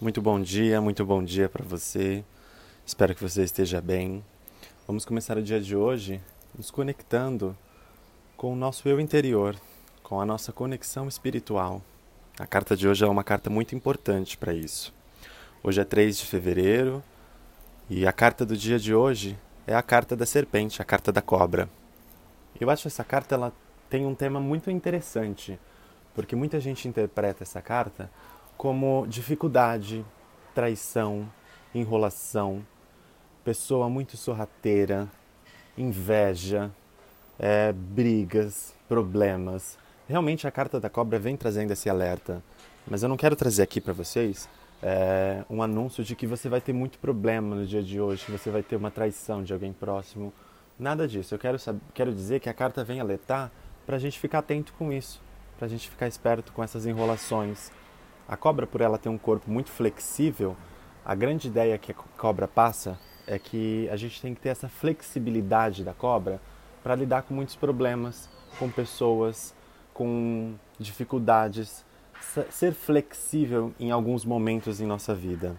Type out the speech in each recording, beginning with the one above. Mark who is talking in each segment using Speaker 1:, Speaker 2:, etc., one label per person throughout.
Speaker 1: Muito bom dia, muito bom dia para você. Espero que você esteja bem. Vamos começar o dia de hoje nos conectando com o nosso eu interior, com a nossa conexão espiritual. A carta de hoje é uma carta muito importante para isso. Hoje é 3 de fevereiro e a carta do dia de hoje é a carta da serpente, a carta da cobra. Eu acho essa carta ela tem um tema muito interessante, porque muita gente interpreta essa carta como dificuldade, traição, enrolação, pessoa muito sorrateira, inveja, é, brigas, problemas. Realmente a carta da cobra vem trazendo esse alerta, mas eu não quero trazer aqui para vocês é, um anúncio de que você vai ter muito problema no dia de hoje, que você vai ter uma traição de alguém próximo. Nada disso. Eu quero, quero dizer que a carta vem alertar para a gente ficar atento com isso, para a gente ficar esperto com essas enrolações, a cobra, por ela ter um corpo muito flexível, a grande ideia que a cobra passa é que a gente tem que ter essa flexibilidade da cobra para lidar com muitos problemas, com pessoas, com dificuldades, ser flexível em alguns momentos em nossa vida.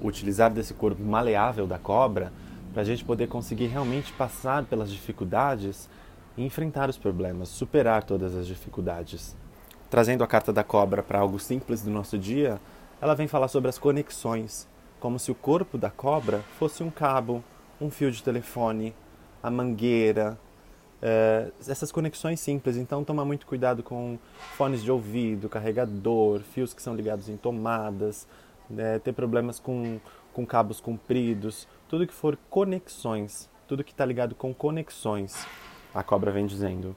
Speaker 1: Utilizar desse corpo maleável da cobra para a gente poder conseguir realmente passar pelas dificuldades e enfrentar os problemas, superar todas as dificuldades. Trazendo a carta da cobra para algo simples do nosso dia, ela vem falar sobre as conexões, como se o corpo da cobra fosse um cabo, um fio de telefone, a mangueira, é, essas conexões simples. Então, toma muito cuidado com fones de ouvido, carregador, fios que são ligados em tomadas, né, ter problemas com, com cabos compridos, tudo que for conexões, tudo que está ligado com conexões, a cobra vem dizendo.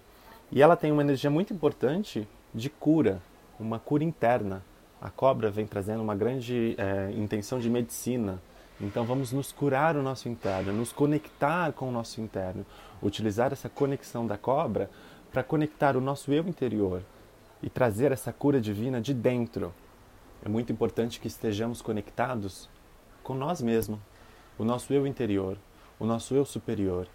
Speaker 1: E ela tem uma energia muito importante de cura, uma cura interna. A cobra vem trazendo uma grande é, intenção de medicina. Então vamos nos curar o nosso interno, nos conectar com o nosso interno, utilizar essa conexão da cobra para conectar o nosso eu interior e trazer essa cura divina de dentro. É muito importante que estejamos conectados com nós mesmos, o nosso eu interior, o nosso eu superior.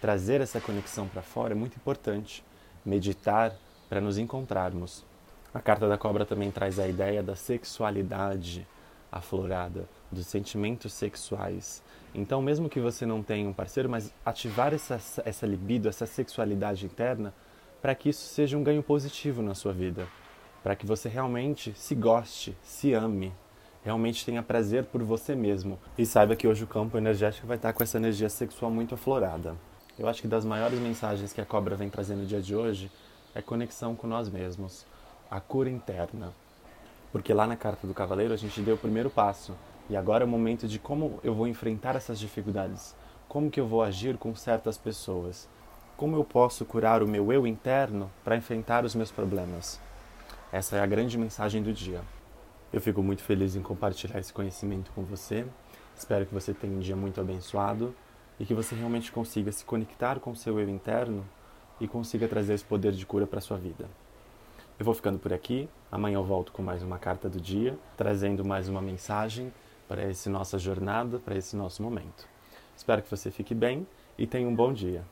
Speaker 1: Trazer essa conexão para fora é muito importante. Meditar, para nos encontrarmos. A carta da cobra também traz a ideia da sexualidade aflorada, dos sentimentos sexuais. Então, mesmo que você não tenha um parceiro, mas ativar essa, essa libido, essa sexualidade interna, para que isso seja um ganho positivo na sua vida. Para que você realmente se goste, se ame, realmente tenha prazer por você mesmo. E saiba que hoje o campo energético vai estar com essa energia sexual muito aflorada. Eu acho que das maiores mensagens que a cobra vem trazendo no dia de hoje é conexão com nós mesmos, a cura interna. Porque lá na carta do cavaleiro a gente deu o primeiro passo e agora é o momento de como eu vou enfrentar essas dificuldades, como que eu vou agir com certas pessoas, como eu posso curar o meu eu interno para enfrentar os meus problemas. Essa é a grande mensagem do dia. Eu fico muito feliz em compartilhar esse conhecimento com você. Espero que você tenha um dia muito abençoado e que você realmente consiga se conectar com seu eu interno e consiga trazer esse poder de cura para sua vida. Eu vou ficando por aqui. Amanhã eu volto com mais uma carta do dia, trazendo mais uma mensagem para essa nossa jornada, para esse nosso momento. Espero que você fique bem e tenha um bom dia.